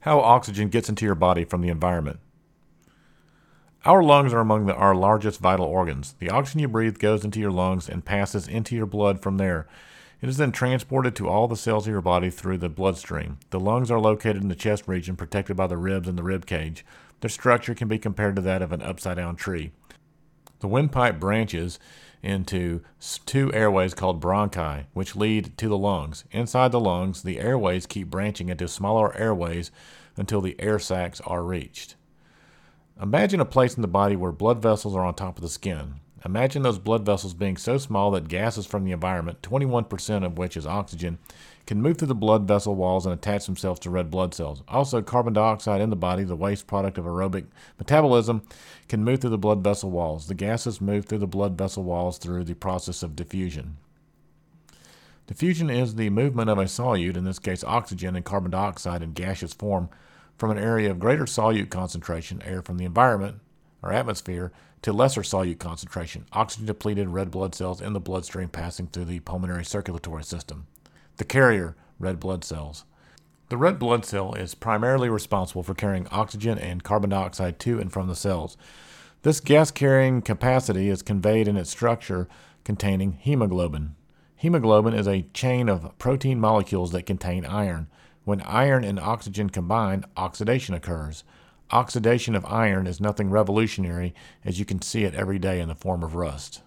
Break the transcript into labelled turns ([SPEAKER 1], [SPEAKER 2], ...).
[SPEAKER 1] How oxygen gets into your body from the environment. Our lungs are among the, our largest vital organs. The oxygen you breathe goes into your lungs and passes into your blood from there. It is then transported to all the cells of your body through the bloodstream. The lungs are located in the chest region, protected by the ribs and the rib cage. Their structure can be compared to that of an upside down tree. The windpipe branches into two airways called bronchi, which lead to the lungs. Inside the lungs, the airways keep branching into smaller airways until the air sacs are reached. Imagine a place in the body where blood vessels are on top of the skin. Imagine those blood vessels being so small that gases from the environment, 21% of which is oxygen, can move through the blood vessel walls and attach themselves to red blood cells. Also, carbon dioxide in the body, the waste product of aerobic metabolism, can move through the blood vessel walls. The gases move through the blood vessel walls through the process of diffusion. Diffusion is the movement of a solute, in this case oxygen and carbon dioxide in gaseous form, from an area of greater solute concentration, air from the environment or atmosphere, to lesser solute concentration, oxygen depleted red blood cells in the bloodstream passing through the pulmonary circulatory system. The carrier, red blood cells. The red blood cell is primarily responsible for carrying oxygen and carbon dioxide to and from the cells. This gas carrying capacity is conveyed in its structure containing hemoglobin. Hemoglobin is a chain of protein molecules that contain iron. When iron and oxygen combine, oxidation occurs. Oxidation of iron is nothing revolutionary, as you can see it every day in the form of rust.